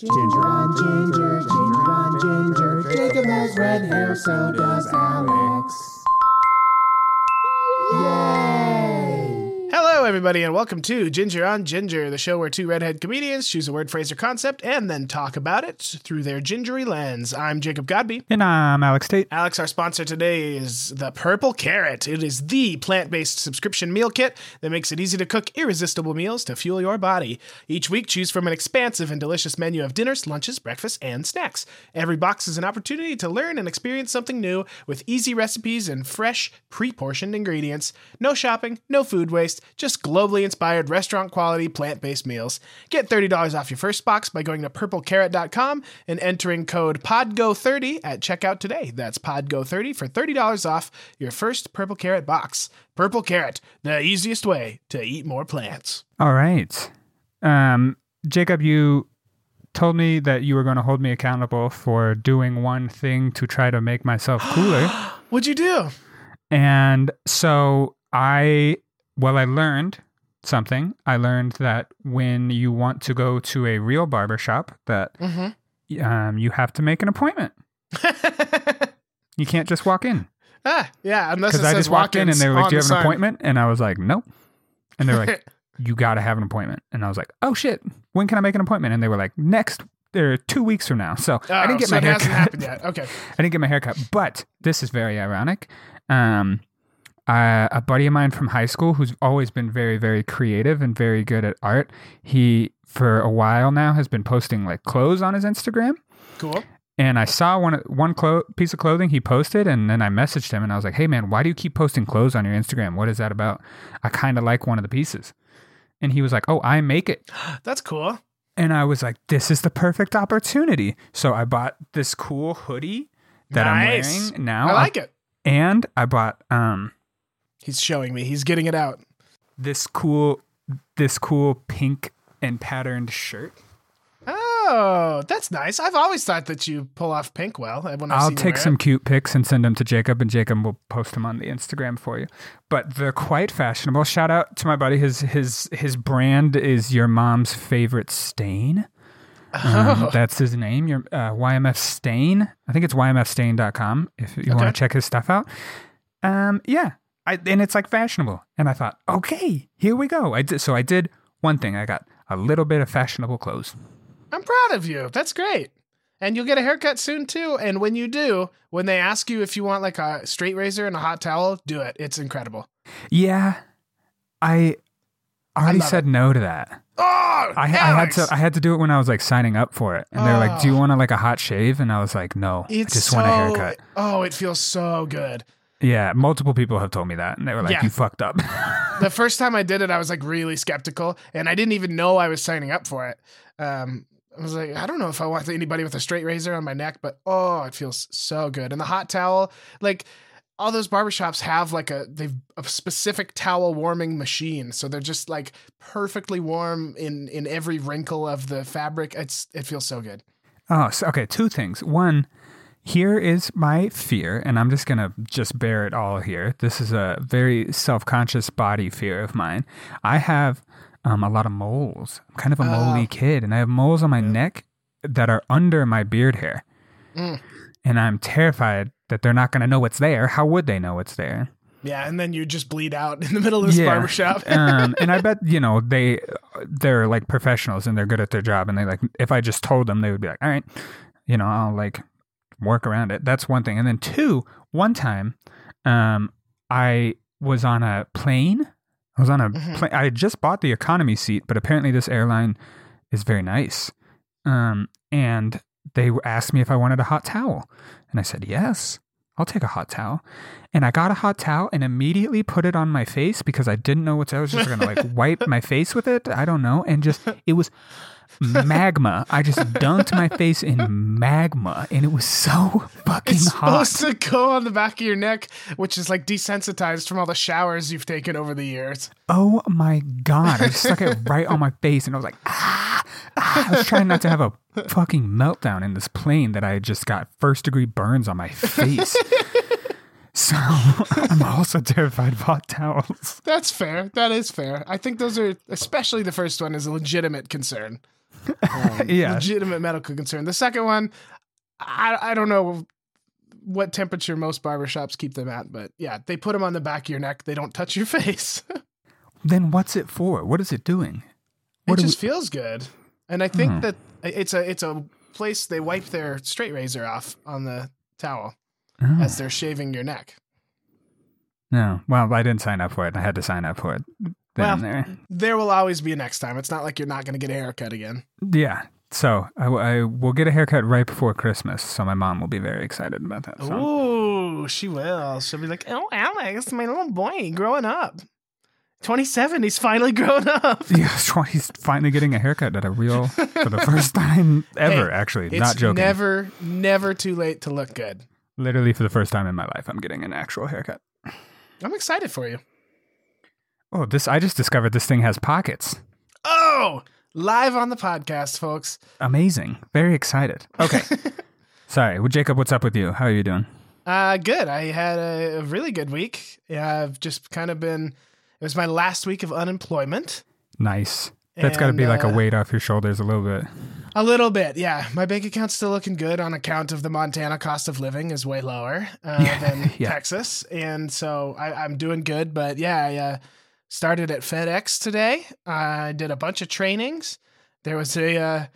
Ginger on ginger, ginger on ginger. Jacob has red hair, so does Alex. Yay! Everybody, and welcome to Ginger on Ginger, the show where two redhead comedians choose a word, phrase, or concept and then talk about it through their gingery lens. I'm Jacob Godby. And I'm Alex Tate. Alex, our sponsor today is the Purple Carrot. It is the plant based subscription meal kit that makes it easy to cook irresistible meals to fuel your body. Each week, choose from an expansive and delicious menu of dinners, lunches, breakfasts, and snacks. Every box is an opportunity to learn and experience something new with easy recipes and fresh, pre portioned ingredients. No shopping, no food waste, just globally inspired restaurant quality plant based meals. Get $30 off your first box by going to purplecarrot.com and entering code PODGO30 at checkout today. That's PODGO30 for $30 off your first Purple Carrot box. Purple Carrot, the easiest way to eat more plants. All right. Um, Jacob, you told me that you were going to hold me accountable for doing one thing to try to make myself cooler. What'd you do? and so I, well, I learned something. I learned that when you want to go to a real barber shop, that Mm-hmm. um, you have to make an appointment. You can't just walk in. ah, yeah, unless Because I says just walked in and they were like, "Do you have an sign. appointment?" And I was like, "Nope." And they're like, "You got to have an appointment." And I was like, "Oh shit, when can I make an appointment?" And they were like, "Next, or two weeks from now." So I Oh, didn't get so my it hair hasn't cut. happened yet. Okay. I didn't get my hair cut, but this is very ironic. Um, uh, a buddy of mine from high school who's always been very, very creative and very good at art. He, for a while now, has been posting like clothes on his Instagram. Cool. And I saw one one clo- piece of clothing he posted, and then I messaged him and I was like, "Hey man, why do you keep posting clothes on your Instagram? What is that about? I kind of like one of the pieces." And he was like, "Oh, I make it." That's cool. And I was like, "This is the perfect opportunity." So I bought this cool hoodie that Nice. I'm wearing now. I like it. And I bought um He's showing me. He's getting it out. this cool this cool pink and patterned shirt. Oh, that's nice. I've always thought that you pull off pink well. When I've I'll take some cute pics and send them to Jacob, and Jacob will post them on the Instagram for you. But they're quite fashionable. Shout out to my buddy. His his his brand is your mom's favorite stain. Um, Oh. That's his name. Your uh, YMF Stain. I think it's ymfstain.com if you want to check his stuff out. Um, yeah, I, and it's like fashionable. And I thought, okay, here we go. I did so. I did one thing. I got a little bit of fashionable clothes. I'm proud of you. That's great. And you'll get a haircut soon too. And when you do, when they ask you if you want like a straight razor and a hot towel, do it. It's incredible. Yeah, I already love said no to that. Oh, I, I had to I had to do it when I was like signing up for it, and they're like, "Do you Oh. want to like a hot shave?" And I was like, "No, It's I just so, want a haircut." Oh, it feels so good. Yeah, multiple people have told me that, and they were like, Yeah. "You fucked up." The first time I did it, I was like really skeptical, and I didn't even know I was signing up for it. Um, I was like, I don't know if I want anybody with a straight razor on my neck, but oh, it feels so good. And the hot towel, like all those barbershops have like a they've a specific towel warming machine, so they're just like perfectly warm in in every wrinkle of the fabric. It's it feels so good. oh, so, okay. Two things. One, here is my fear, and I'm just gonna just bear it all here. This is a very self-conscious body fear of mine. I have um, a lot of moles. I'm kind of a moley Oh. kid, and I have moles on my neck that are under my beard hair. Mm. and I'm terrified that they're not going to know it's there. How would they know it's there? Yeah, and then you just bleed out in the middle of this barbershop. um, and I bet you know they they're like professionals and they're good at their job. And they like if I just told them, they would be like, all right, you know, I'll like work around it. That's one thing. And then two, one time, um, I was on a plane. I was on a Mhm. plane. I had just bought the economy seat, but apparently this airline is very nice. Um, and they asked me if I wanted a hot towel, and I said yes. I'll take a hot towel. And I got a hot towel and immediately put it on my face because I didn't know what to do. I was just gonna like wipe my face with it. I don't know. And just it was magma. I just dunked my face in magma and it was so fucking hot. It's hot. supposed to go on the back of your neck, which is like desensitized from all the showers you've taken over the years. Oh my god. I just stuck it right on my face and I was like, ah, ah. I was trying not to have a fucking meltdown in this plane that I had just got first degree burns on my face. So I'm also terrified of hot towels. That's fair. That is fair. I think those are, especially the first one, is a legitimate concern. Um, Yeah. legitimate medical concern. The second one, I I don't know what temperature most barbershops keep them at, but yeah, they put them on the back of your neck. They don't touch your face. Then what's it for? What is it doing? it What do just feels good, and I think Hmm. that it's a it's a place they wipe their straight razor off on the towel Oh, as they're shaving your neck. no. Well, I didn't sign up for it. I had to sign up for it. Well- there. There will always be a next time. It's not like you're not going to get a haircut again. Yeah. So I, I will get a haircut right before Christmas. So my mom will be very excited about that. So. Ooh, she will. She'll be like, "Oh, Alex, my little boy growing up. 27, he's finally grown up." Yeah, he's finally getting a haircut at a real for the first time ever. Hey, actually, not joking. never, never too late to look good. Literally for the first time in my life, I'm getting an actual haircut. I'm excited for you. Oh, this! I just discovered this thing has pockets. Oh, live on the podcast, folks. Amazing. Very excited. Okay. Sorry. Well, Jacob, what's up with you? How are you doing? Uh, good. I had a, a really good week. I've just kind of been. It was my last week of unemployment. Nice. That's got to be like a uh, weight off your shoulders a little bit. A little bit, yeah. My bank account's still looking good on account of the Montana cost of living is way lower uh, Yeah, than yeah. Texas, and so I, I'm doing good. But yeah, I uh, started at FedEx today. I did a bunch of trainings. There was a uh,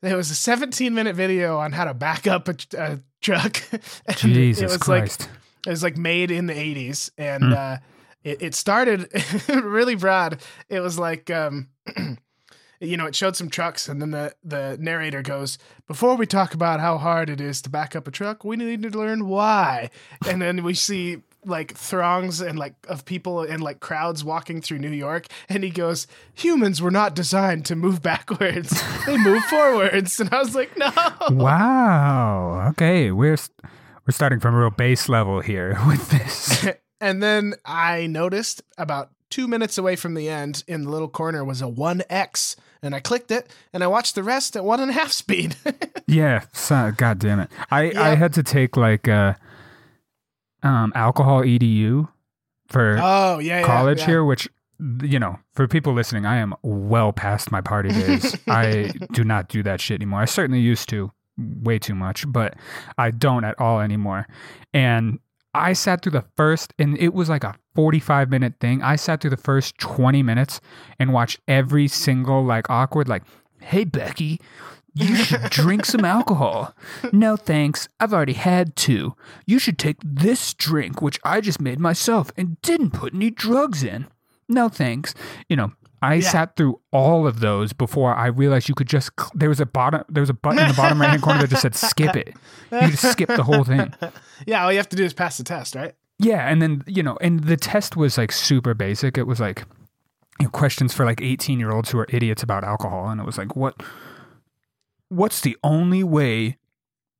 there was a 17 minute video on how to back up a, a truck. And Jesus it was Christ. like it was like made in the 80s, and Hmm. uh, it, it started really broad. It was like. Um, you know, it showed some trucks, and then the the narrator goes, "Before we talk about how hard it is to back up a truck, we need to learn why." And then we see like throngs and like of people and like crowds walking through New York, and he goes, "Humans were not designed to move backwards; they move forwards." And I was like, "No." Wow. Okay, we're we're starting from a real base level here with this. and then I noticed about two minutes away from the end, in the little corner, was a one X, and I clicked it, and I watched the rest at one and a half speed. yeah. So, God damn it. I I had to take like uh um alcohol edu for oh yeah, yeah, college yeah. here, which you know, for people listening, I am well past my party days. I do not do that shit anymore. I certainly used to way too much, but I don't at all anymore. And I sat through the first, and it was like a 45 minute thing. I sat through the first 20 minutes and watched every single, like, awkward, like, hey, Becky, you should drink some alcohol. No, thanks. I've already had two. You should take this drink, which I just made myself and didn't put any drugs in. No, thanks. You know, I Yeah. sat through all of those before I realized you could just. There was a bottom. There was a button in the bottom right hand corner that just said "skip it." You just skip the whole thing. Yeah, all you have to do is pass the test, right? Yeah, and then you know, and the test was like super basic. It was like you know, questions for like eighteen year olds who are idiots about alcohol, and it was like, what, what's the only way,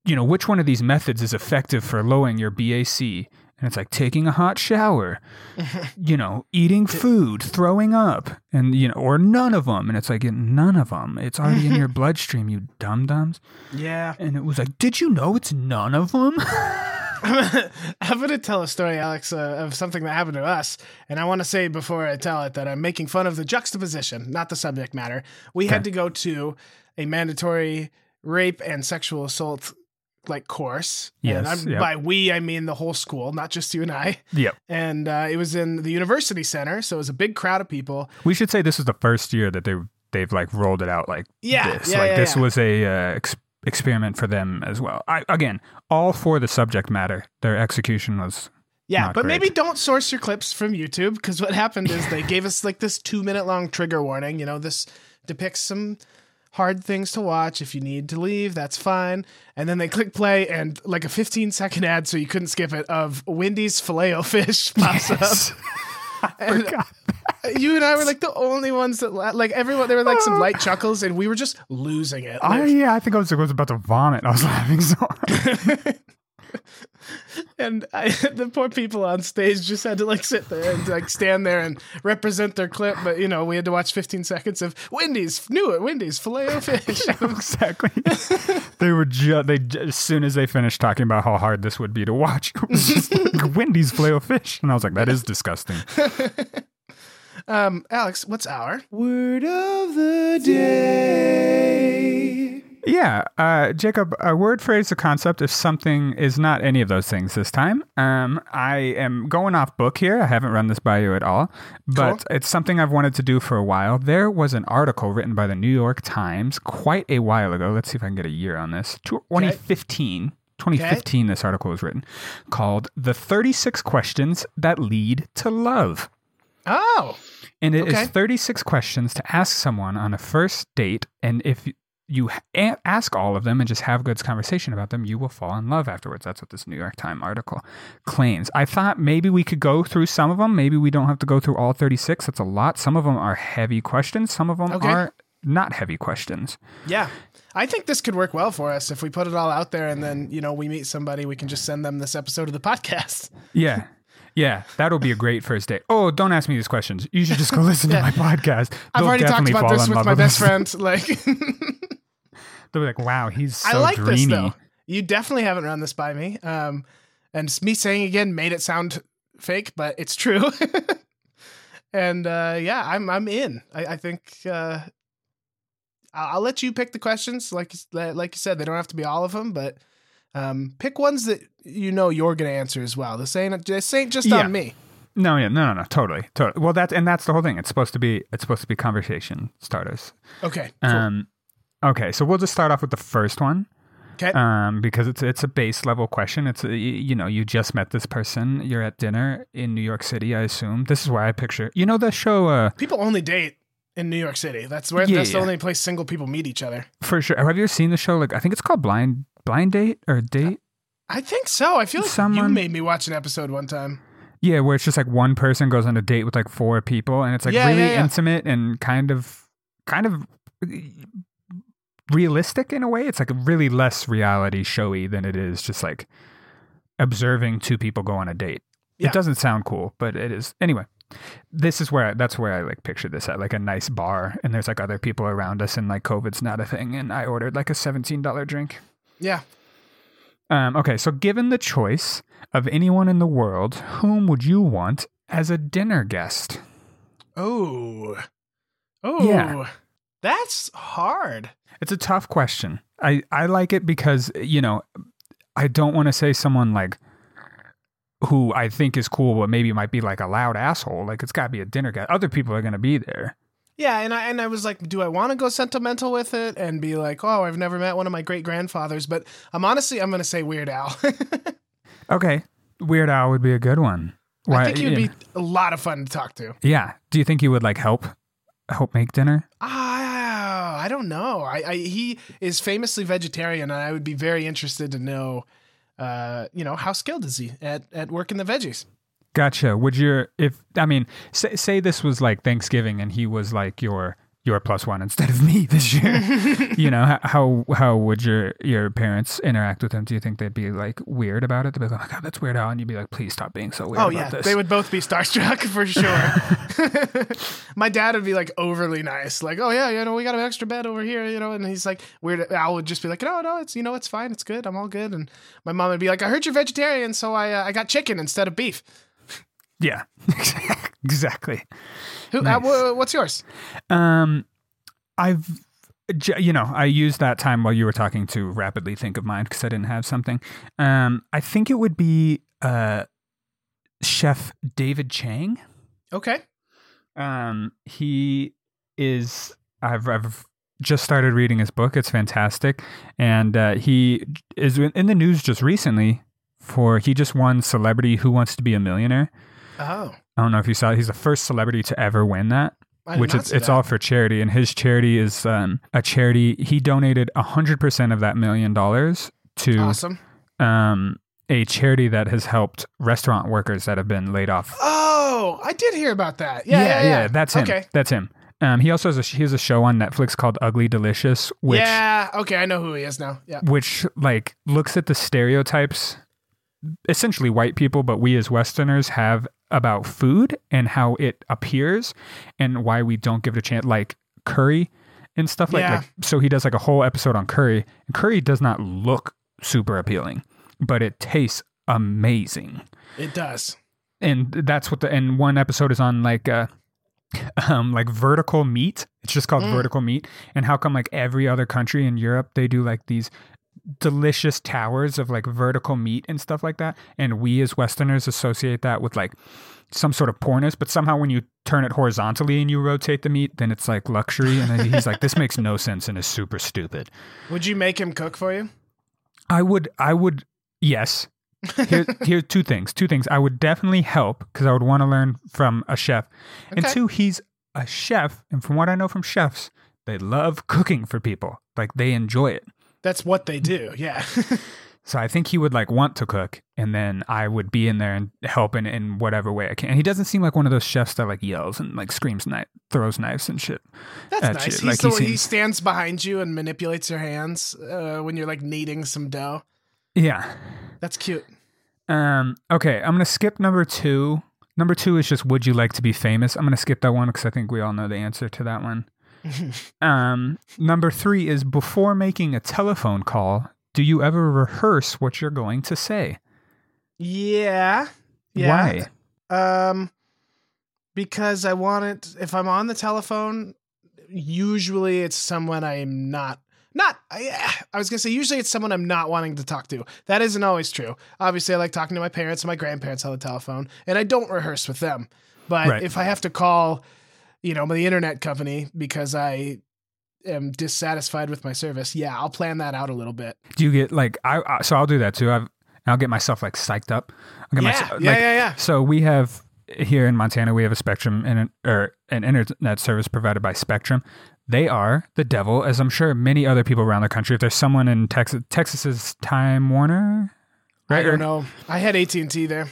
you know, which one of these methods is effective for lowering your BAC? And it's like taking a hot shower, you know, eating food, throwing up, and you know, or none of them. And it's like none of them. It's already in your bloodstream, you dum dums. Yeah. And it was like, did you know it's none of them? I'm going to tell a story, Alex, uh, of something that happened to us. And I want to say before I tell it that I'm making fun of the juxtaposition, not the subject matter. We had to go to a mandatory rape and sexual assault like course. and Yes, yep. by we, I mean the whole school, not just you and I. yep. And uh, it was in the university center. So it was a big crowd of people. We should say this is the first year that they they've like rolled it out like Yeah, this. yeah, like yeah, this yeah. was a uh, ex- experiment for them as well. I again, all for the subject matter. Their execution was Yeah, Not but great. maybe don't source your clips from YouTube because what happened is they gave us like this two minute long trigger warning. You know, this depicts some hard things to watch. If you need to leave, that's fine. And then they click play and like a 15 second ad, so you couldn't skip it, of Wendy's filet o fish pops up. And you and I were like the only ones that la- like everyone. There were like some light chuckles, and we were just losing it. I Like, yeah, I think I was, I was about to vomit. I was laughing so hard. and I, the poor people on stage just had to like sit there and like stand there and represent their clip. But you know, we had to watch 15 seconds of Wendy's new at Wendy's filet o fish. exactly. they were just they as soon as they finished talking about how hard this would be to watch, it was just like Wendy's filet o fish, and I was like, that is disgusting. Um, Alex, what's our? Word of the day. Yeah, uh, Jacob, a word phrase, a concept, if something is not any of those things this time. Um, I am going off book here. I haven't run this by you at all, but it's something I've wanted to do for a while. There was an article written by the New York Times quite a while ago. Let's see if I can get a year on this. 2015. 2015, this article was written called The 36 Questions That Lead to Love. Oh, And it is Okay. 36 questions to ask someone on a first date. And if you a- ask all of them and just have good conversation about them, you will fall in love afterwards. That's what this New York Times article claims. I thought maybe we could go through some of them. Maybe we don't have to go through all 36. That's a lot. Some of them are heavy questions, some of them Okay. are not heavy questions. yeah. I think this could work well for us if we put it all out there and then, you know, we meet somebody, we can just send them this episode of the podcast. Yeah. Yeah, that'll be a great first date. Oh, don't ask me these questions. You should just go listen to my podcast. I've already talked about this with my best friend. Like, They'll be like, "Wow, he's so I like dreamy." this though. You definitely haven't run this by me. Um, and me saying again made it sound fake, but it's true. and uh, yeah, I'm I'm in. I, I think uh, I'll, I'll let you pick the questions. Like like you said, they don't have to be all of them, but um, pick ones that you know you're going to answer as well. This ain't this ain't just Yeah. on me. No, yeah, no, no, no, totally, totally. Well, that's and that's the whole thing. It's supposed to be it's supposed to be conversation starters. Okay. Cool. Um, okay, so we'll just start off with the first one. okay. Um, because it's it's a base level question. It's a, you know you just met this person. You're at dinner in New York City. I assume this is where I picture. You know the show. Uh, People only date in New York City. That's where Yeah, that's the only place single people meet each other. for sure. Have you ever seen the show? Like I think it's called Blind Blind Date or Date. I think so. I feel like you Someone- made me watch an episode one time. Yeah, where it's just like one person goes on a date with like four people, and it's like Yeah, really yeah, yeah. intimate and kind of, kind of realistic in a way. It's like really less reality showy than it is just like observing two people go on a date. Yeah. It doesn't sound cool, but it is. Anyway, this is where I, that's where I like picture this at like a nice bar, and there's like other people around us, and like COVID's not a thing, and I ordered like a seventeen dollar drink. Yeah. Um, okay, so given the choice of anyone in the world, whom would you want as a dinner guest? Oh. Oh. Yeah. That's hard. It's a tough question. I, I like it because, you know, I don't want to say someone like who I think is cool, but maybe might be like a loud asshole. Like it's got to be a dinner guy. Other people are going to be there. Yeah, and I and I was like, do I want to go sentimental with it and be like, oh, I've never met one of my great grandfathers? But I'm honestly, I'm gonna say Weird Al. Okay, Weird Al would be a good one. I think he would yeah. be a lot of fun to talk to. Yeah. Do you think he would like help help make dinner? Ah, I don't know. I, I he is famously vegetarian, and I would be very interested to know, uh, you know, how skilled is he at at working the veggies? Gotcha. Would your if I mean say say this was like Thanksgiving and he was like your your plus one instead of me this year. you know how, how would your your parents interact with him? Do you think they'd be like weird about it? They'd be like, "Oh my god, that's weird Al," and you'd be like, "Please stop being so weird Oh about yeah, this." they would both be starstruck for sure. My dad would be like overly nice, like, "Oh yeah, you know, we got an extra bed over here," you know, and he's like, "Weird." Al would just be like, "No, no, it's you know, it's fine, it's good, I'm all good." And my mom would be like, "I heard you're vegetarian, so I uh, I got chicken instead of beef." Yeah, exactly. Who? Nice. Uh, what's yours? Um, I've, you know, I used that time while you were talking to rapidly think of mine because I didn't have something. Um, I think it would be uh, Chef David Chang. Okay. Um, he is. I've I've just started reading his book. It's fantastic, and uh, he is in the news just recently for he just won Celebrity Who Wants to Be a Millionaire. Oh, I don't know if you saw. it. He's the first celebrity to ever win that which it's it's that. all for charity, and his charity is um, a charity. He donated hundred percent of that million dollars to awesome. um, a charity that has helped restaurant workers that have been laid off. Oh, I did hear about that. Yeah, yeah, yeah. that's him. Okay. That's him. Um, he also has a he has a show on Netflix called Ugly Delicious, which yeah. Okay, I know who he is now. Yeah. which like looks at the stereotypes, essentially white people, but we as Westerners have about food and how it appears and why we don't give it a chance, like curry and stuff like, Yeah. like. So he does like a whole episode on curry. And curry does not look super appealing, but it tastes amazing. It does. And that's what the and one episode is on like uh um, like vertical meat. It's just called Mm. vertical meat. And how come like every other country in Europe they do like these delicious towers of like vertical meat and stuff like that, and we as Westerners associate that with like some sort of poorness. But somehow when you turn it horizontally and you rotate the meat, then it's like luxury. And then he's like, this makes no sense and is super stupid. Would you make him cook for you? I would, I would, yes. Here, here's two things. Two things. I would definitely help because I would want to learn from a chef. And two, he's a chef. And from what I know from chefs, they love cooking for people. Like they enjoy it. That's what they do. Yeah. So I think he would like want to cook, and then I would be in there and help in, in whatever way I can. And he doesn't seem like one of those chefs that like yells and like screams, knife, throws knives and shit. That's at nice. Like, the, he he, stands behind you and manipulates your hands uh, when you're like kneading some dough. Yeah. That's cute. Um. Okay. I'm gonna skip number two. Number two is just would you like to be famous? I'm gonna skip that one because I think we all know the answer to that one. um. Number three is before making a telephone call. Do you ever rehearse what you're going to say? Yeah. Yeah. Why? Um, because I want it. If I'm on the telephone, usually it's someone I'm not. Not. I, I was gonna say usually it's someone I'm not wanting to talk to. That isn't always true. Obviously, I like talking to my parents and my grandparents on the telephone, and I don't rehearse with them. But Right. if I have to call, you know, the internet company because I am dissatisfied with my service, yeah, I'll plan that out a little bit. Do you get like I, I so I'll do that too. I've I'll get myself like psyched up. I'll get Yeah, myself, yeah, like, yeah, yeah. So we have here in Montana we have a Spectrum and an, or an internet service provided by Spectrum. They are the devil, as I'm sure many other people around the country. If there's someone in Texas, Texas's Time Warner, right? Or- don't know. I had AT and T there.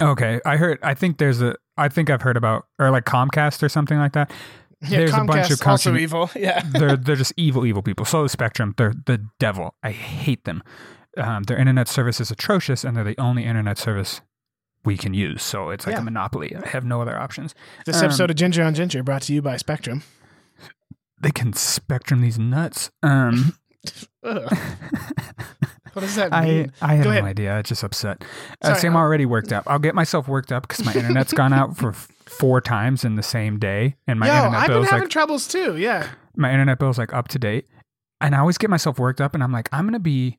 Okay, I heard. I think there's a. I think I've heard about or like Comcast or something like that. Yeah, There's a bunch of also evil. Yeah. they're they're just evil, evil people. So is Spectrum. They're the devil. I hate them. Um, their internet service is atrocious, and they're the only internet service we can use. So it's like Yeah. a monopoly. I have no other options. This Um, episode of Ginger on Ginger brought to you by Spectrum. They can Spectrum these nuts. Um. what does that I mean? I have Go no ahead. idea. It's just upset. Uh, Sorry, see, I'm I'll- already worked up. I'll get myself worked up because my internet's gone out for f- four times in the same day, and my Yo, internet I've been bill's having like troubles too. Yeah. my internet bill's like up to date and i always get myself worked up and i'm like i'm gonna be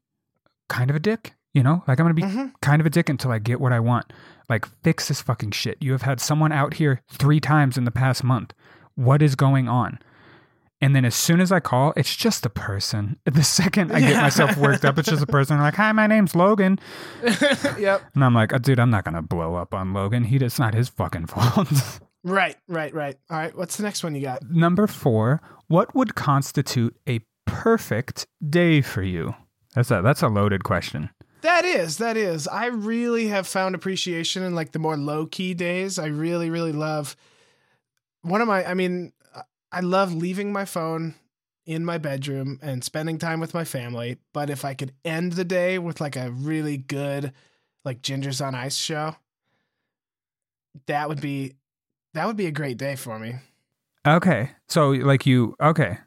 kind of a dick you know like i'm gonna be Mhm. kind of a dick until i get what i want like fix this fucking shit you have had someone out here three times in the past month what is going on and then as soon as i call it's just a person the second i get Yeah. myself worked up it's just a person like hi my name's logan yep. and i'm like "Uh, dude i'm not gonna blow up on logan he it's not his fucking fault Right. Right. Right. All right. What's the next one you got? Number four, what would constitute a perfect day for you? That's a that's a loaded question. That is. That is. I really have found appreciation in like the more low key days. I really, really love. One of my. I mean, I love leaving my phone in my bedroom and spending time with my family. But if I could end the day with like a really good, like Ginger's on Ice show, that would be that would be a great day for me. Okay, so like you, okay,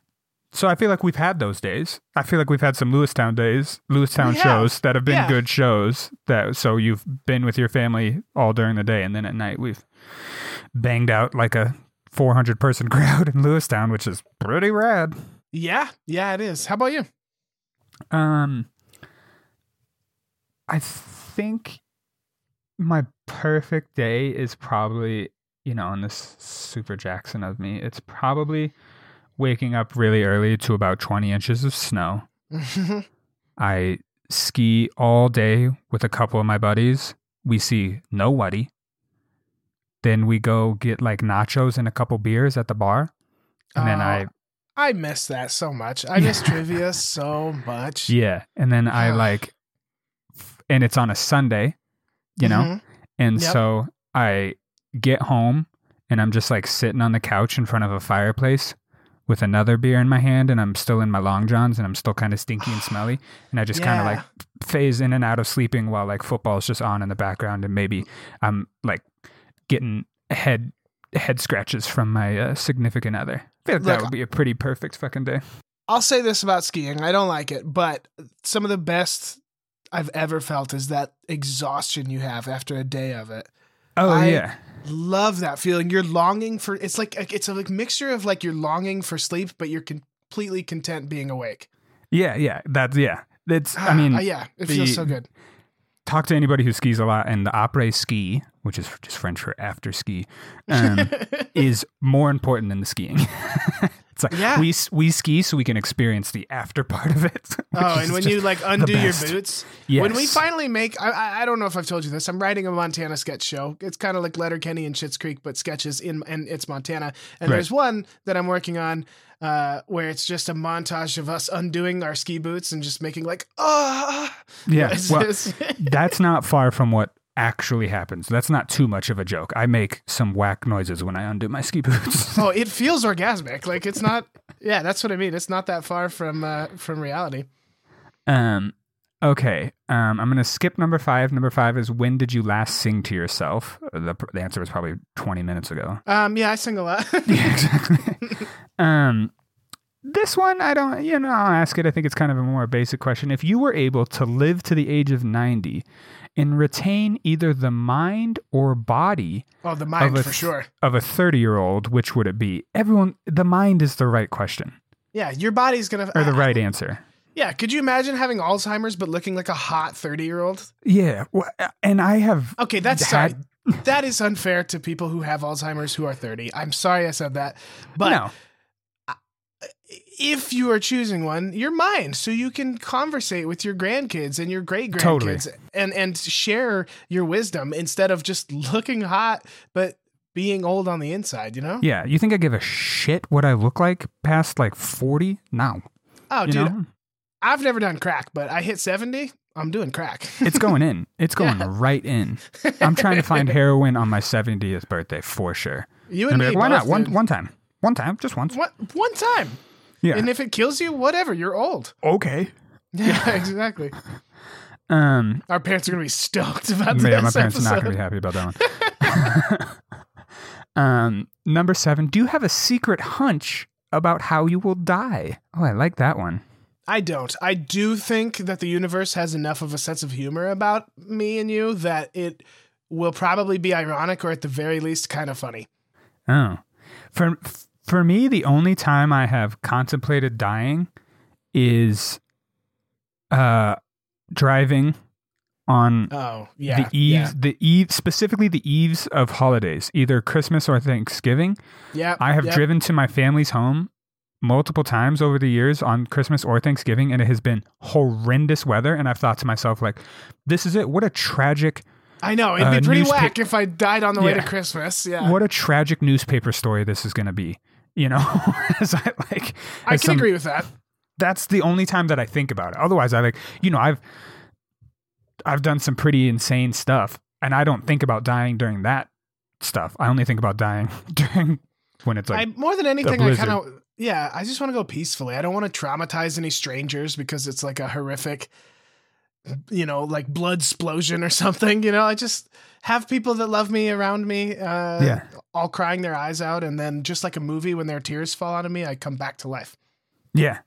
so I feel like we've had those days. I feel like we've had some Lewistown days, Lewistown have. shows that have been Yeah. good shows. That so you've been with your family all during the day, and then at night we've banged out like a 400 person crowd in Lewistown, which is pretty rad. Yeah, yeah, it is. How about you? Um, I think my perfect day is probably, you know, on this super Jackson of me, it's probably waking up really early to about 20 inches of snow. I ski all day with a couple of my buddies. We see nobody. Then we go get like nachos and a couple beers at the bar. And then Oh, I I miss that so much. I miss trivia so much. Yeah, and then I like, and it's on a Sunday, you know, Mhm. and Yep. so I get home and I'm just like sitting on the couch in front of a fireplace with another beer in my hand, and I'm still in my long johns, and I'm still kind of stinky and smelly, and I just kind of like phase in and out of sleeping while like football's just on in the background, and maybe I'm like getting head head scratches from my uh, significant other. I feel like that would be a pretty perfect fucking day. I'll say this about skiing. I don't like it, but some of the best I've ever felt is that exhaustion you have after a day of it. Oh I- yeah. love that feeling. You're longing for it's like it's a like mixture of like you're longing for sleep, but you're completely content being awake. Yeah, yeah, that's yeah. It's I mean, Ah, yeah, it the- feels so good. Talk to anybody who skis a lot, and the après ski, which is just French for after ski, um, is more important than the skiing. it's like Yeah. we we ski so we can experience the after part of it. Oh, and when you like undo your boots, when we finally make, I- I, I don't know if I've told you this. I'm writing a Montana sketch show. It's kind of like Letterkenny and Schitt's Creek, but sketches in and it's Montana. And Right. there's one that I'm working on uh, where it's just a montage of us undoing our ski boots and just making like ah. yeah, well, that's not far from what actually happens. That's not too much of a joke. I make some whack noises when I undo my ski boots. oh, it feels orgasmic. Like it's not. Yeah, that's what I mean. It's not that far from uh, from reality. Um, okay. Um, I'm gonna skip number five. Number five is when did you last sing to yourself? The, the answer was probably 20 minutes ago. Um, yeah, I sing a lot. Yeah, exactly. um, this one I don't. You know, I'll ask it. I think it's kind of a more basic question. If you were able to live to the age of 90 and retain either the mind or body oh, the mind a for sure. of a 30 year old, which would it be? Everyone, the mind is the right question Yeah, your body's gonna. or the right answer. Yeah, could you imagine having Alzheimer's but looking like a hot 30 year old? Yeah, well, and I have Okay, that's had- sorry. that is unfair to people who have Alzheimer's who are 30. I'm sorry I said that. But no. if you are choosing one, you're mine. So you can conversate with your grandkids and your great Totally. grandkids and, and share your wisdom instead of just looking hot but being old on the inside, you know? Yeah, you think I give a shit what I look like past like 40? No. Oh, You dude, know? I've never done crack, but I hit 70. I'm doing crack. It's going in. It's going Yeah. right in. I'm trying to find heroin on my 70th birthday for sure. you And and me. like, why not? One dude. one time. One time, just once. One, one time. Yeah. And if it kills you, whatever, you're old. okay. Yeah, exactly. Um Our parents are going to be stoked about yeah, this my parents are not going to be happy about that one. um number 7, do you have a secret hunch about how you will die? Oh, I like that one. I don't. I do think that the universe has enough of a sense of humor about me and you that it will probably be ironic or at the very least kind of funny. Oh. For for me, the only time I have contemplated dying is uh driving on Oh, yeah. the eves the eve specifically the eves of holidays, either Christmas or Thanksgiving. Yeah. I have yep. driven to my family's home multiple times over the years on Christmas or Thanksgiving and it has been horrendous weather and I've thought to myself like this is it what a tragic I know. It'd uh, be pretty newspa- whack if I died on the way to Christmas. Yeah. what a tragic newspaper story this is going to be you know as I like I can some- agree with that. that's the only time that I think about it. Otherwise, I like, you know, I've I've done some pretty insane stuff, and I don't think about dying during that stuff. I only think about dying during when it's I like, more than anything, I kind of yeah. I just want to go peacefully. I don't want to traumatize any strangers because it's like a horrific, you know, like blood explosion or something. You know, I just have people that love me around me, uh, Yeah. all crying their eyes out, and then just like a movie, when their tears fall out of me, I come back to life. yeah,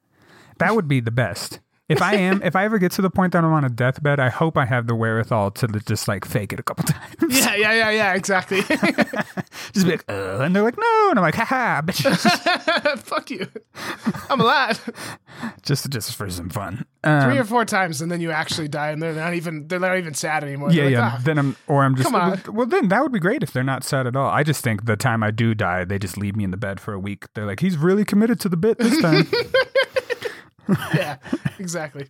that would be the best. If I am, if I ever get to the point that I'm on a deathbed, I hope I have the wherewithal to just like fake it a couple times. Yeah, yeah, yeah, yeah. Exactly. just be like, uh, and they're like, no, and I'm like, haha, bitch. Fuck you. I'm alive. just just for some fun. Um, Three or four times, and then you actually die, and they're not even they're not even sad anymore. Yeah, They're yeah. like, "Ah, Then I'm, or I'm just. Come on. Well, then that would be great if they're not sad at all. I just think the time I do die, they just leave me in the bed for a week. They're like, he's really committed to the bit this time. yeah, exactly.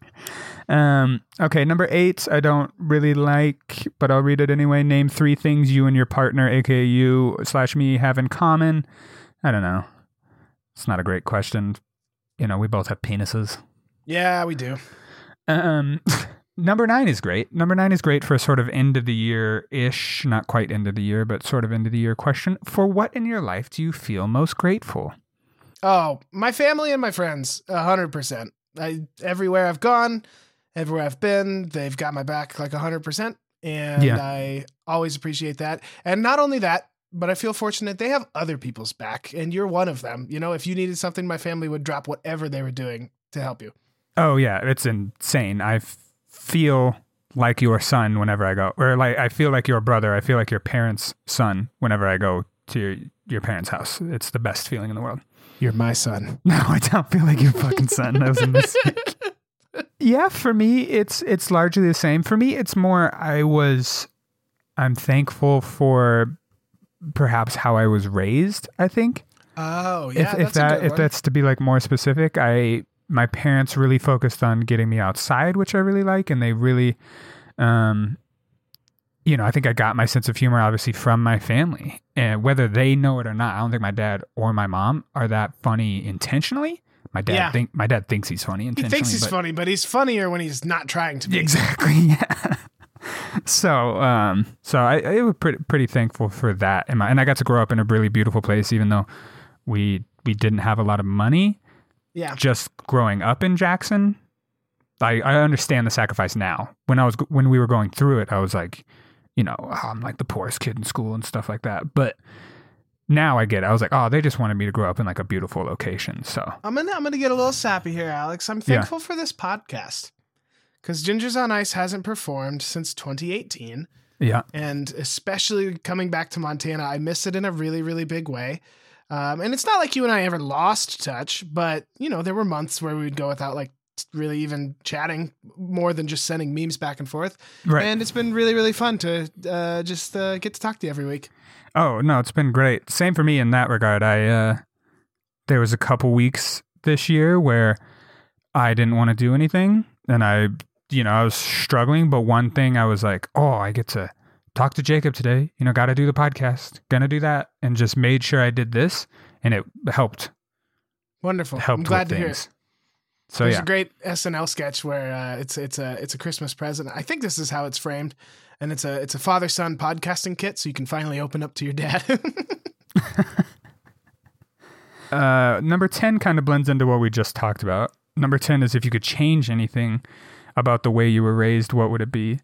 um. Okay, number eight. I don't really like, but I'll read it anyway. Name three things you and your partner, aka you slash me, have in common. I don't know. It's not a great question. You know, we both have penises. Yeah, we do. Um, number nine is great. Number nine is great for a sort of end of the year ish, not quite end of the year, but sort of end of the year question. For what in your life do you feel most grateful? Oh, my family and my friends, a hundred percent. I everywhere I've gone, everywhere I've been, they've got my back like a hundred percent, and Yeah. I always appreciate that. And not only that, but I feel fortunate they have other people's back, and you're one of them. You know, if you needed something, my family would drop whatever they were doing to help you. Oh yeah, it's insane. I feel like your son whenever I go, or like I feel like your brother. I feel like your parents' son whenever I go to your, your parents' house. It's the best feeling in the world. You're my son. No, I don't feel like your fucking son. That was a mistake. yeah, for me, it's it's largely the same. For me, it's more I was I'm thankful for perhaps how I was raised. I think Oh yeah, if, if that if that's to be like more specific, I my parents really focused on getting me outside, which I really like, and they really, um, you know, I think I got my sense of humor obviously from my family, and whether they know it or not, I don't think my dad or my mom are that funny intentionally. My dad Yeah. think my dad thinks he's funny he thinks he's but- funny, but he's funnier when he's not trying to be. Exactly. Yeah. so, um, so I, I was pretty pretty thankful for that, and, my, and I got to grow up in a really beautiful place, even though we we didn't have a lot of money. Yeah. Just growing up in Jackson, I I understand the sacrifice now. When I was when we were going through it, I was like, you know, oh, I'm like the poorest kid in school and stuff like that. But now I get it. I was like, oh, they just wanted me to grow up in like a beautiful location. So I'm gonna I'm gonna get a little sappy here, Alex. I'm Yeah. thankful for this podcast because Gingers on Ice hasn't performed since 2018, yeah, and especially coming back to Montana, I miss it in a really really big way. Um, and it's not like you and I ever lost touch, but you know there were months where we would go without like really even chatting more than just sending memes back and forth. right. And it's been really really fun to uh, just uh, get to talk to you every week. Oh no, it's been great. Same for me in that regard. I uh there was a couple weeks this year where I didn't want to do anything and I you know, I was struggling, but one thing I was like, "Oh, I get to talk to Jacob today. You know, got to do the podcast. To do that." And just made sure I did this and it helped Wonderful. helped I'm glad with things. hear it. So There's yeah. a great SNL sketch where uh, it's it's a it's a Christmas present. I think this is how it's framed, and it's a it's a father son podcasting kit, so you can finally open up to your dad. Uh, number 10 kind of blends into what we just talked about. Number 10 is if you could change anything about the way you were raised, what would it be?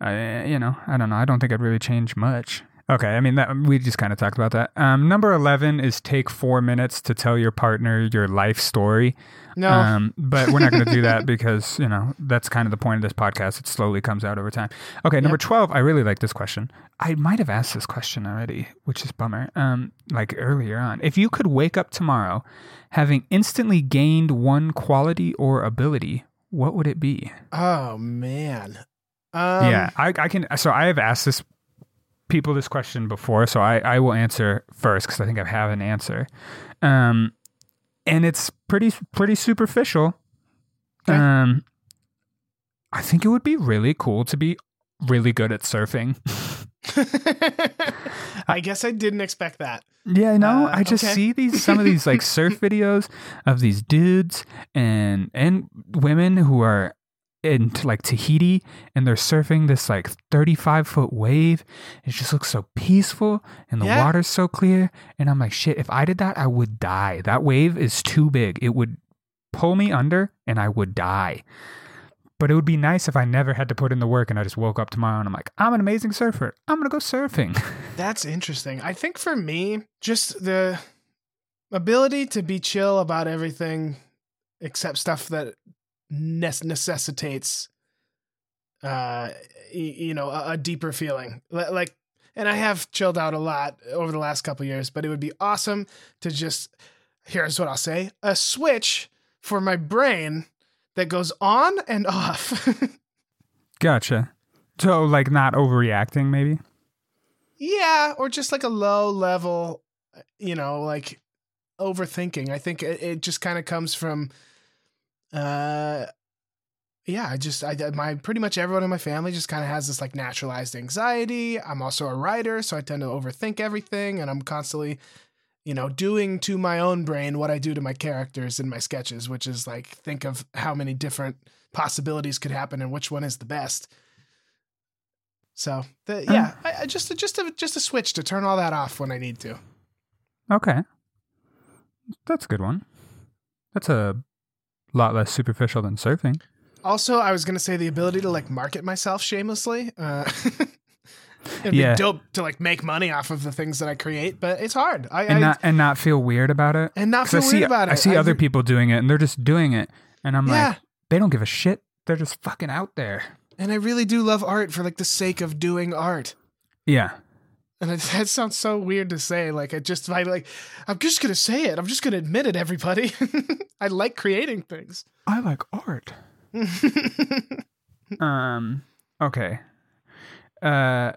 I, you know, I don't know. I don't think I'd really change much. Okay, I mean that we just kind of talked about that. Um, number eleven is take four minutes to tell your partner your life story. no, Um, but we're not going to do that because you know that's kind of the point of this podcast. It slowly comes out over time. Okay, number twelve. I really like this question. I might have asked this question already, which is bummer. Um, like earlier on, if you could wake up tomorrow having instantly gained one quality or ability, what would it be? oh man, um, yeah, I, I can. So I have asked this people this question before, so I, I will answer first because I think I have an answer. Um, and it's pretty pretty superficial. Okay. Um, I think it would be really cool to be really good at surfing. I guess I didn't expect that. Yeah, no, Uh, I just okay. see these some of these like surf videos of these dudes and and women who are in like Tahiti and they're surfing this like 35 foot wave. It just looks so peaceful and the Yeah. water's so clear. And I'm like, shit, if I did that, I would die. That wave is too big. It would pull me under and I would die. But it would be nice if I never had to put in the work and I just woke up tomorrow and I'm like, I'm an amazing surfer. I'm going to go surfing. That's interesting. I think for me, just the ability to be chill about everything except stuff that necessitates uh you know a, a deeper feeling like and i have chilled out a lot over the last couple years but it would be awesome to just here's what i'll say a switch for my brain that goes on and off Gotcha. So like not overreacting maybe? Yeah, or just like a low level, you know, like overthinking. I think it, it just kind of comes from, uh, yeah, I just, I, my, pretty much everyone in my family just kind of has this like naturalized anxiety. I'm also a writer, so I tend to overthink everything and I'm constantly, you know, doing to my own brain what I do to my characters in my sketches, which is like think of how many different possibilities could happen and which one is the best. So the, yeah, I, I just just a just a switch to turn all that off when I need to. Okay. That's a good one. That's a lot less superficial than surfing. Also, I was gonna say the ability to like market myself shamelessly. Uh, it'd Yeah. be dope to like make money off of the things that I create, but it's hard. I, And I not and not feel weird about it. and not feel I see weird about it. I see other people doing it and they're just doing it and I'm Yeah. like they don't give a shit. They're just fucking out there. And I really do love art for like the sake of doing art. Yeah. And it, that sounds so weird to say. Like, I just, I like, I'm just going to say it. I'm just going to admit it, everybody. I like creating things. I like art. um. Okay. Uh.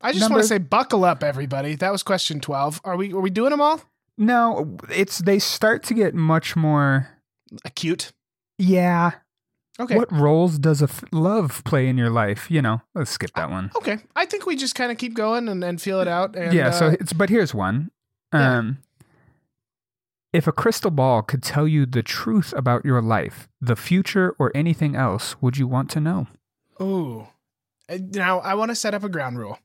I just Number- want to say, buckle up, everybody. That was question 12. Are we, are we doing them all? No, it's they start to get much more. Acute. Yeah. Okay. What roles does a f- love play in your life? You know, let's skip that one. Okay. I think we just kind of keep going and, and feel it out. And, yeah. so uh, it's but here's one. Yeah. Um. If a crystal ball could tell you the truth about your life, the future, or anything else, would you want to know? Ooh. Uh, Now, I want to set up a ground rule.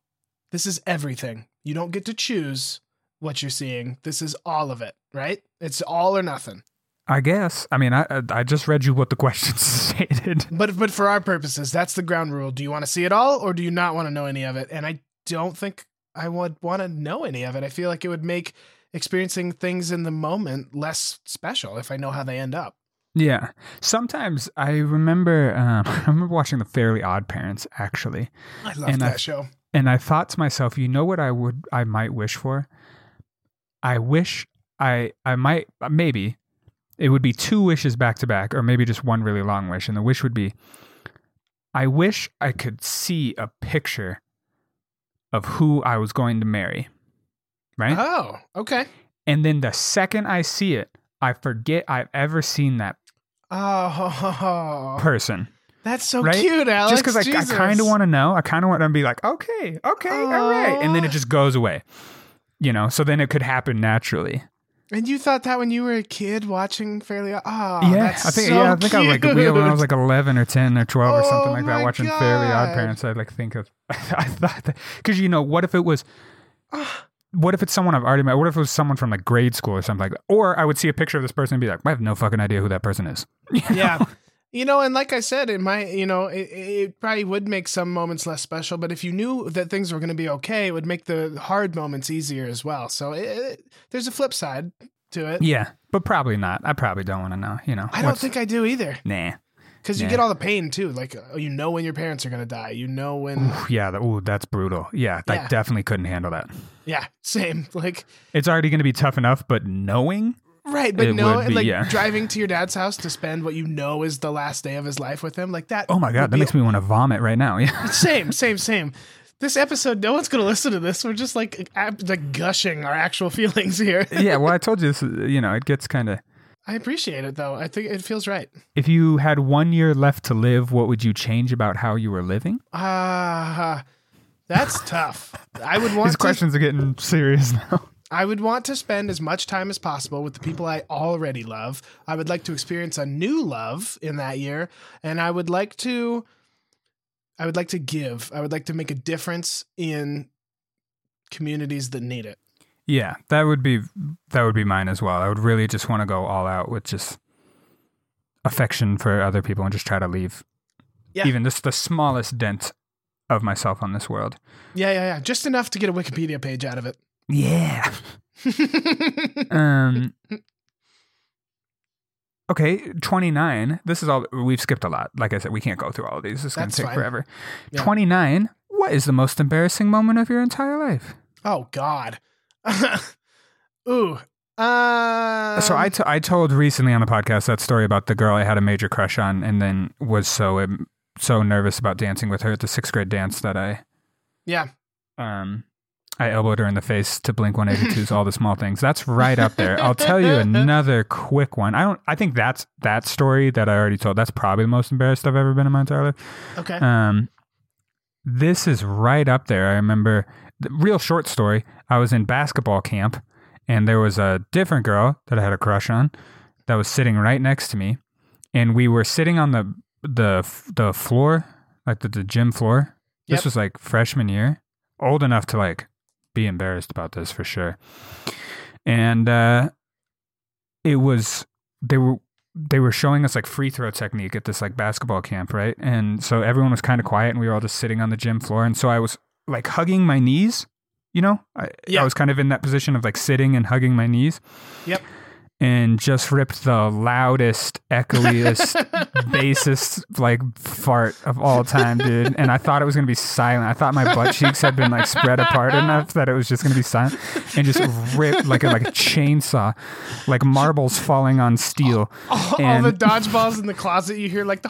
This is everything. You don't get to choose what you're seeing. This is all of it, right? It's all or nothing. I guess. I mean, I I just read you what the question stated. But but for our purposes, that's the ground rule. Do you want to see it all or do you not want to know any of it? And I don't think I would want to know any of it. I feel like it would make experiencing things in the moment less special if I know how they end up. Yeah. Sometimes I remember um, I remember watching the Fairly Odd Parents actually, I love that I- show. and I thought to myself, you know what I would I might wish for? I wish I I might maybe it would be two wishes back to back or maybe just one really long wish and the wish would be I wish I could see a picture of who I was going to marry. Right? Oh, okay. And then the second I see it, I forget I've ever seen that Oh, person. that's so Right? cute, Alex. just because I, I kind of want to know. I kind of want to be like, okay, okay, all right, and then it just goes away. You know, so then it could happen naturally. And you thought that when you were a kid watching Fairly Odd? Oh, yeah, that's I think so yeah, I think I was like when I was like eleven or ten or twelve or something Oh like that, watching Fairly Odd Parents. I'd like think of. I thought because you know, what if it was. Ah. What if it's someone I've already met? What if it was someone from like grade school or something like that? Or I would see a picture of this person and be like, I have no fucking idea who that person is. yeah. You know, and like I said, it might, you know, it, it probably would make some moments less special, but if you knew that things were going to be okay, it would make the hard moments easier as well. So it, it, there's a flip side to it. Yeah, but probably not. I probably don't want to know. You know, I don't think I do either. Nah. Because you Yeah. get all the pain too. Like, uh, you know when your parents are going to die. You know when. Ooh, yeah, that, ooh, that's brutal. Yeah, I definitely couldn't handle that. Yeah, same. Like, It's already going to be tough enough, but knowing, right. But It no, be, like yeah. driving to your dad's house to spend what you know is the last day of his life with him, like that. oh my god, that makes me want to vomit right now. Yeah, same, same, same. This episode, no one's going to listen to this. We're just like ab- like gushing our actual feelings here. yeah. Well, I told you this. You know, it gets kind of. I appreciate it though. I think it feels right. If you had one year left to live, what would you change about how you were living? Ah, that's tough. I would want These to, questions are getting serious now. I would want to spend as much time as possible with the people I already love. I would like to experience a new love in that year, and I would like to I would like to give. I would like to make a difference in communities that need it. Yeah, that would be that would be mine as well. I would really just want to go all out with just affection for other people and just try to leave Yeah. even just the smallest dent of myself on this world. Yeah, yeah, yeah. Just enough to get a Wikipedia page out of it. Yeah. Um. Okay, twenty nine. This is all we've skipped a lot. Like I said, we can't go through all of these. It's going to take fine. forever. Yeah. Twenty nine. What is the most embarrassing moment of your entire life? oh God. Ooh. Uh, so I, t- I told recently on the podcast that story about the girl I had a major crush on, and then was so um, so nervous about dancing with her at the sixth grade dance that I yeah. um I elbowed her in the face to Blink 182's All the Small Things. That's right up there. I'll tell you another quick one. I don't I think that's that story that I already told. That's probably the most embarrassed I've ever been in my entire life. Okay. Um this is right up there. I remember the real short story. I was in basketball camp and there was a different girl that I had a crush on that was sitting right next to me and we were sitting on the the the floor, like the, the gym floor. This Yep. was like freshman year. Old enough to like be embarrassed about this for sure. And uh it was they were they were showing us like free throw technique at this like basketball camp, right? And so everyone was kind of quiet and we were all just sitting on the gym floor. And so I was like hugging my knees, you know? I, Yeah. I was kind of in that position of like sitting and hugging my knees. Yep. And just ripped the loudest, echoiest, bassest like fart of all time, dude. And I thought it was gonna be silent. I thought my butt cheeks had been like spread apart enough that it was just gonna be silent, and just ripped like a like a chainsaw, like marbles falling on steel. all And- the dodgeballs in the closet, you hear like the.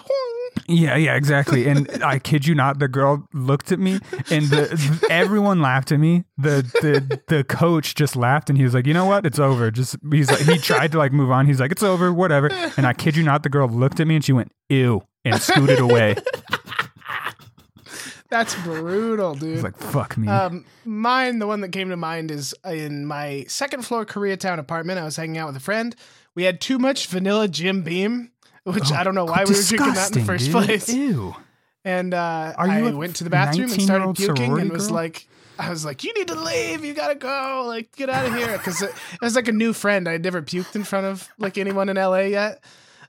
Yeah, yeah, exactly. And I kid you not, the girl looked at me, and the everyone laughed at me. The the the coach just laughed, and he was like, "You know what? It's over." Just he's like, he tried to like move on. He's like, "It's over, whatever." And I kid you not, the girl looked at me and she went, "Ew," and scooted away. That's brutal, dude. was like, "Fuck me." Um, mine, the one that came to mind is in my second floor Koreatown apartment. I was hanging out with a friend. We had too much vanilla Jim Beam, which I don't know why we were drinking that in the first dude. place. Ew. And uh, I went to the bathroom and started puking and was girl? like, I was like, you need to leave. You gotta go. Like, get out of here. Because it, it was like a new friend. I'd never puked in front of like anyone in LA yet.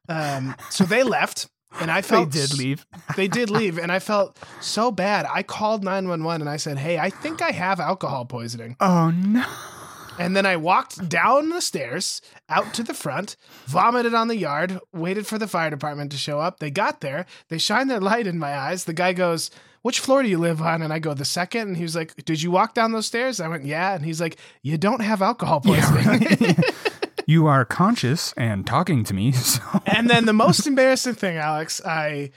Um, so they left. And I felt They did leave. they did leave, and I felt so bad. I called 911 and I said, Hey, I think I have alcohol poisoning. Oh no. And then I walked down the stairs out to the front, vomited on the yard, waited for the fire department to show up. They got there, they shined their light in my eyes. The guy goes, Which floor do you live on? And I go, The second. And he was like, Did you walk down those stairs? I went, Yeah. And he's like, You don't have alcohol poisoning. You are conscious and talking to me. So and then the most embarrassing thing, Alex, I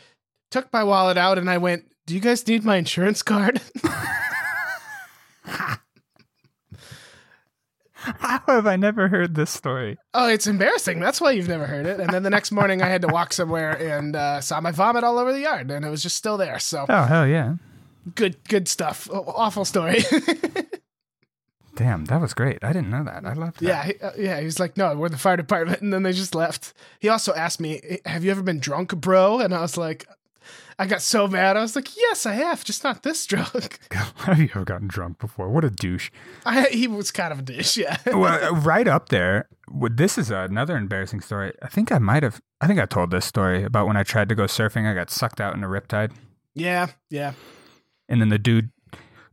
took my wallet out and I went, Do you guys need my insurance card? how have I never heard this story? Oh, it's embarrassing. That's why you've never heard it. And then the next morning, I had to walk somewhere and uh, saw my vomit all over the yard, and it was just still there. So Oh hell yeah. good, good stuff. Awful story. Damn, that was great. I didn't know that. I love that. yeah, he, uh, yeah. He's like, "No, we're the fire department," and then they just left. He also asked me, "Have you ever been drunk, bro?" And I was like, I got so mad. I was like, "Yes, I have, just not this drunk." Have you ever gotten drunk before? What a douche. I, he was kind of a douche, yeah. well, uh, right up there. This is another embarrassing story. I think I might have. I think I told this story about when I tried to go surfing. I got sucked out in a riptide, yeah, yeah. and then the dude,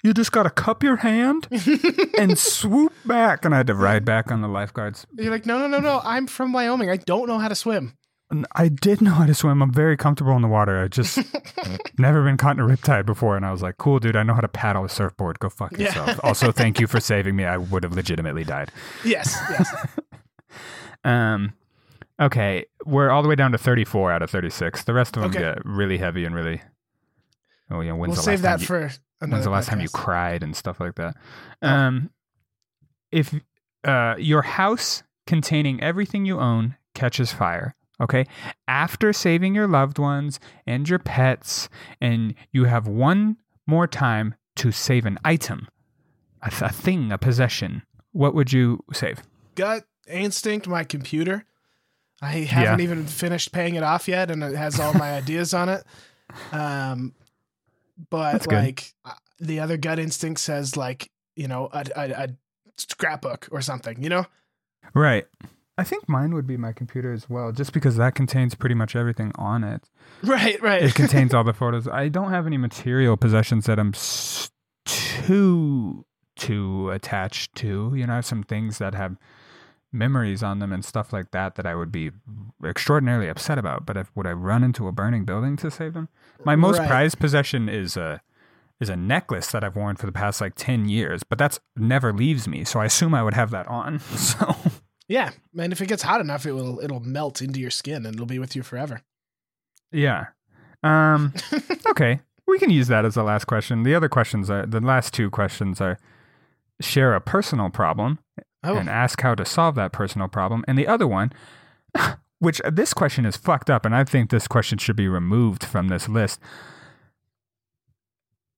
you just gotta cup your hand and swoop back, and I had to ride back on the lifeguards. You're like, "No, no, no, no. I'm from Wyoming. I don't know how to swim." I did know how to swim. I'm very comfortable in the water. I just never been caught in a riptide before, and I was like, "Cool, dude. I know how to paddle a surfboard. Go fuck Yeah. yourself." also, thank you for saving me. I would have legitimately died. Yes, yes. Um, okay, we're all the way down to 34 out of 36. The rest of them Okay. get really heavy and really. Oh yeah, when's we'll the save last that time you, for another. when's the last time you cried and stuff like that? Oh. Um, if uh your house containing everything you own catches fire, okay, after saving your loved ones and your pets, and you have one more time to save an item, a, th- a thing, a possession, what would you save? gut instinct my computer. I haven't even finished paying it off yet and it has all my ideas on it. Um but That's like uh, the other gut instinct says like you know a, a, a scrapbook or something you know? Right. I think mine would be my computer as well, just because that contains pretty much everything on it. right right It contains all the photos. I don't have any material possessions that I'm s- too too attached to. You know, I have some things that have memories on them and stuff like that that I would be extraordinarily upset about. But if would I run into a burning building to save them? My most Right. prized possession is a is a necklace that I've worn for the past like ten years, but that's never leaves me. So I assume I would have that on. So. Yeah and if it gets hot enough it will it'll melt into your skin and it'll be with you forever Yeah. Um okay. We can use that as the last question. The other questions are the last two questions are share a personal problem oh and ask how to solve that personal problem. And the other one which uh, this question is fucked up and I think this question should be removed from this list.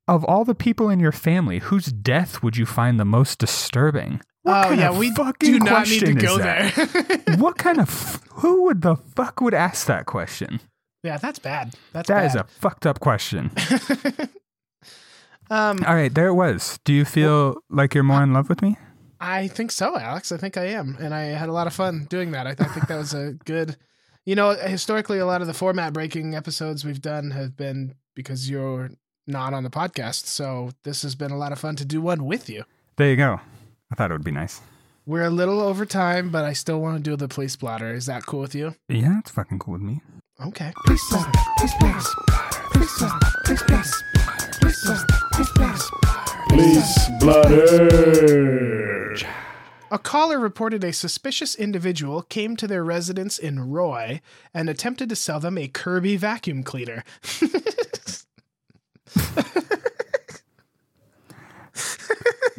Of all the people in your family, whose death would you find the most disturbing? What oh kind yeah of we fucking do not need to go there what kind of f- who would the fuck would ask that question? yeah that's bad that's That bad. is a fucked up question. um All right, there it was. Do you feel like you're more in love with me? I think so, Alex. I think I am. And I had a lot of fun doing that. I, I think that was a good, you know, historically, a lot of the format breaking episodes we've done have been because you're not on the podcast. So this has been a lot of fun to do one with you. There you go. I thought it would be nice. We're a little over time, but I still want to do the police blotter. Is that cool with you? Yeah, it's fucking cool with me. Okay. Police blotter, police blotter, police blotter, police blotter, police blotter, police blotter. Police blotter. A caller reported a suspicious individual came to their residence in Roy and attempted to sell them a Kirby vacuum cleaner.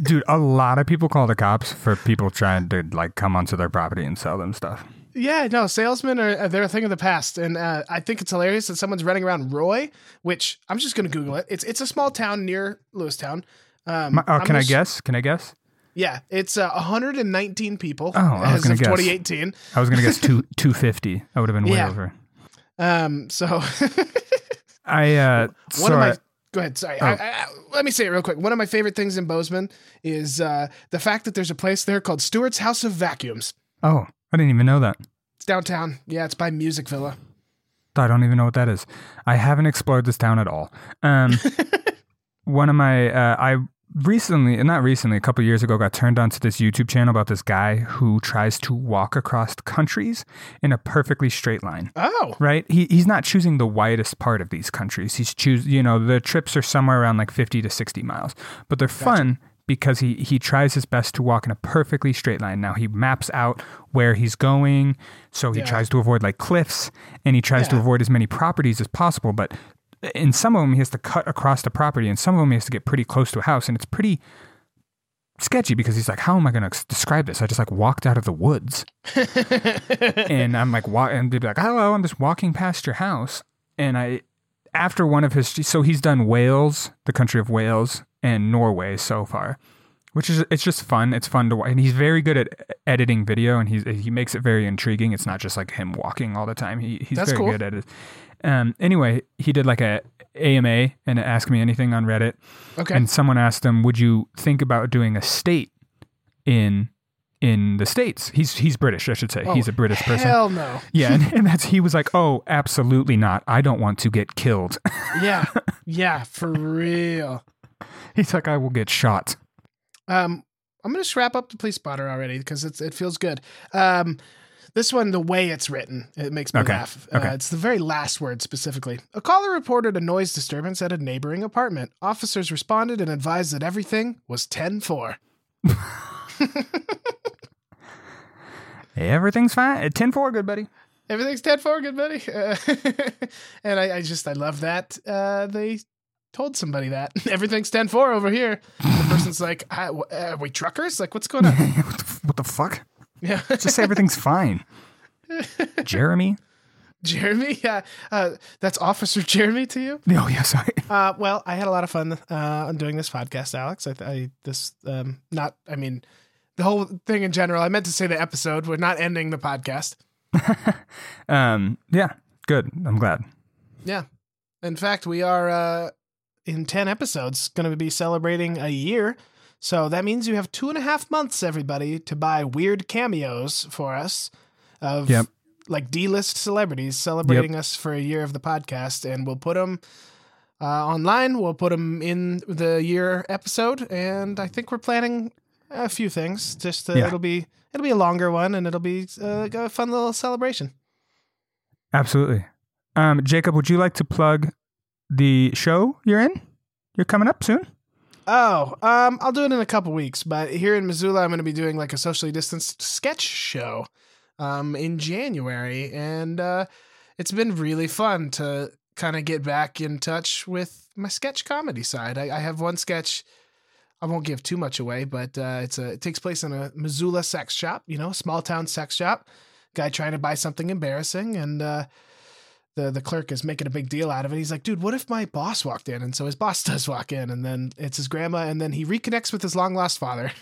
Dude, a lot of people call the cops for people trying to like come onto their property and sell them stuff. Yeah, no, salesmen are they're a thing of the past, and uh, I think it's hilarious that someone's running around Roy, which I'm just gonna Google it. It's it's a small town near Lewistown. Um, My, oh, I'm can I guess? Can I guess? Yeah, it's uh, 119 people Oh, I was gonna of guess. 2018. I was gonna guess two two fifty. I would have been way Yeah. over. Um, so I uh one so of my I- go ahead. Sorry, Oh. I, I, let me say it real quick. One of my favorite things in Bozeman is uh, the fact that there's a place there called Stewart's House of Vacuums. oh, I didn't even know that. It's downtown. Yeah, it's by Music Villa. I don't even know what that is. I haven't explored this town at all. Um, one of my, uh, I recently, not recently, a couple years ago, got turned on to this YouTube channel about this guy who tries to walk across countries in a perfectly straight line. Oh, Right? He he's not choosing the widest part of these countries. He's choose, you know, the trips are somewhere around like fifty to sixty miles, but they're fun because he he tries his best to walk in a perfectly straight line. Now he maps out where he's going, so he Yeah. tries to avoid like cliffs and he tries to avoid as many properties as possible. But in some of them, he has to cut across the property, and some of them he has to get pretty close to a house, and it's pretty sketchy because he's like, "How am I going to describe this? I just like walked out of the woods." and I'm like, wa- and they'd be like, hello, I'm just walking past your house. And I, after one of his, so he's done Wales, the country of Wales, and Norway so far, which is, it's just fun. It's fun to watch. And he's very good at editing video and he's, he makes it very intriguing. It's not just like him walking all the time. He, he's That's very cool. good at it. Um, anyway, he did like a AMA and Ask Me Anything on Reddit. okay. And someone asked him, would you think about doing a state in, in the States? He's, he's British, I should say. he's a British person. Oh, Hell no. Yeah, and, and that's he was like, "Oh, absolutely not. I don't want to get killed." Yeah, yeah, for real. He's like, "I will get shot." Um, I'm gonna just wrap up the police blotter already because it's it feels good. Um, this one, the way it's written, it makes me Okay, laugh. okay. Uh, it's the very last word specifically. A caller reported a noise disturbance at a neighboring apartment. Officers responded and advised that everything was 10-4. Hey, everything's fine. Ten four, good buddy. Everything's 10-4, good buddy. Uh, and I, I just I love that uh, they told somebody that everything's 10-4 over here. The person's like, "Ah, uh, "Are we truckers? Like, what's going on?" what the fuck? Yeah. Just say everything's fine. Jeremy. Jeremy, yeah, uh, that's Officer Jeremy to you. Oh yeah, sorry. Uh, well, I had a lot of fun uh, on doing this podcast, Alex. I, I this um, not, I mean, the whole thing in general. I meant to say the episode. We're not ending the podcast. Um, yeah, good. I'm glad. Yeah, in fact, we are uh, in ten episodes going to be celebrating a year. So that means you have two and a half months, everybody, to buy weird cameos for us of Yep. like D-list celebrities celebrating us for a year of the podcast, and we'll put them uh, online. We'll put them in the year episode, and I think we're planning a few things. Just uh, Yeah. it'll be it'll be a longer one, and it'll be uh, a fun little celebration. Absolutely. Um, Jacob, would you like to plug the show you're in? You're coming up soon. Oh, um, I'll do it in a couple weeks, but here in Missoula, I'm going to be doing like a socially distanced sketch show, um, in January, and uh, it's been really fun to kind of get back in touch with my sketch comedy side. I, I have one sketch. I won't give too much away, but uh, it's a it takes place in a Missoula sex shop, you know, small town sex shop. Guy trying to buy something embarrassing, and uh, the the clerk is making a big deal out of it. He's like, "Dude, what if my boss walked in?" And so his boss does walk in, and then it's his grandma, and then he reconnects with his long lost father.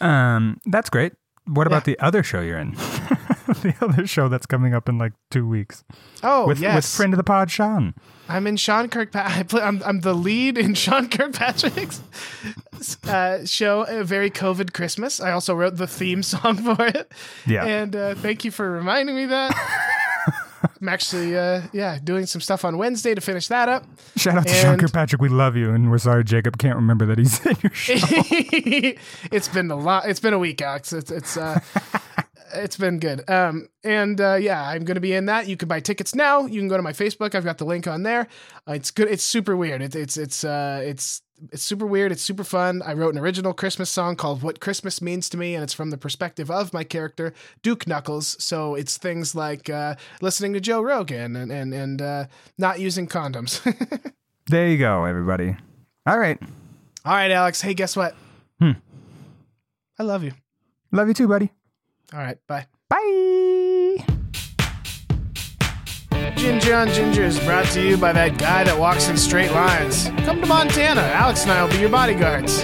Um, that's great. What about the other show you're in? the other show that's coming up in like two weeks oh with yes, with friend of the pod, Sean. I'm in Sean Kirkpatrick. I play, I'm I'm the lead in Sean Kirkpatrick's uh, show, a very COVID Christmas. I also wrote the theme song for it. Yeah. and uh, thank you for reminding me that. I'm actually, uh, yeah, doing some stuff on Wednesday to finish that up. Shout out to Sean Kirkpatrick. We love you, and we're sorry Jacob can't remember that he's in your show. it's been a lot. It's been a week, Alex. It's it's uh, it's been good. Um, and uh, yeah, I'm going to be in that. You can buy tickets now. You can go to my Facebook. I've got the link on there. Uh, it's good. It's super weird. It's it's it's uh, it's it's super weird. It's super fun. I wrote an original Christmas song called "What Christmas Means to Me," and it's from the perspective of my character Duke Knuckles. So it's things like uh, listening to Joe Rogan and and and uh, not using condoms. There you go, everybody. All right. All right, Alex. Hey, guess what? Hmm. I love you. Love you too, buddy. All right, bye. Bye. Ginger on Ginger is brought to you by that guy that walks in straight lines. Come to Montana. Alex and I will be your bodyguards.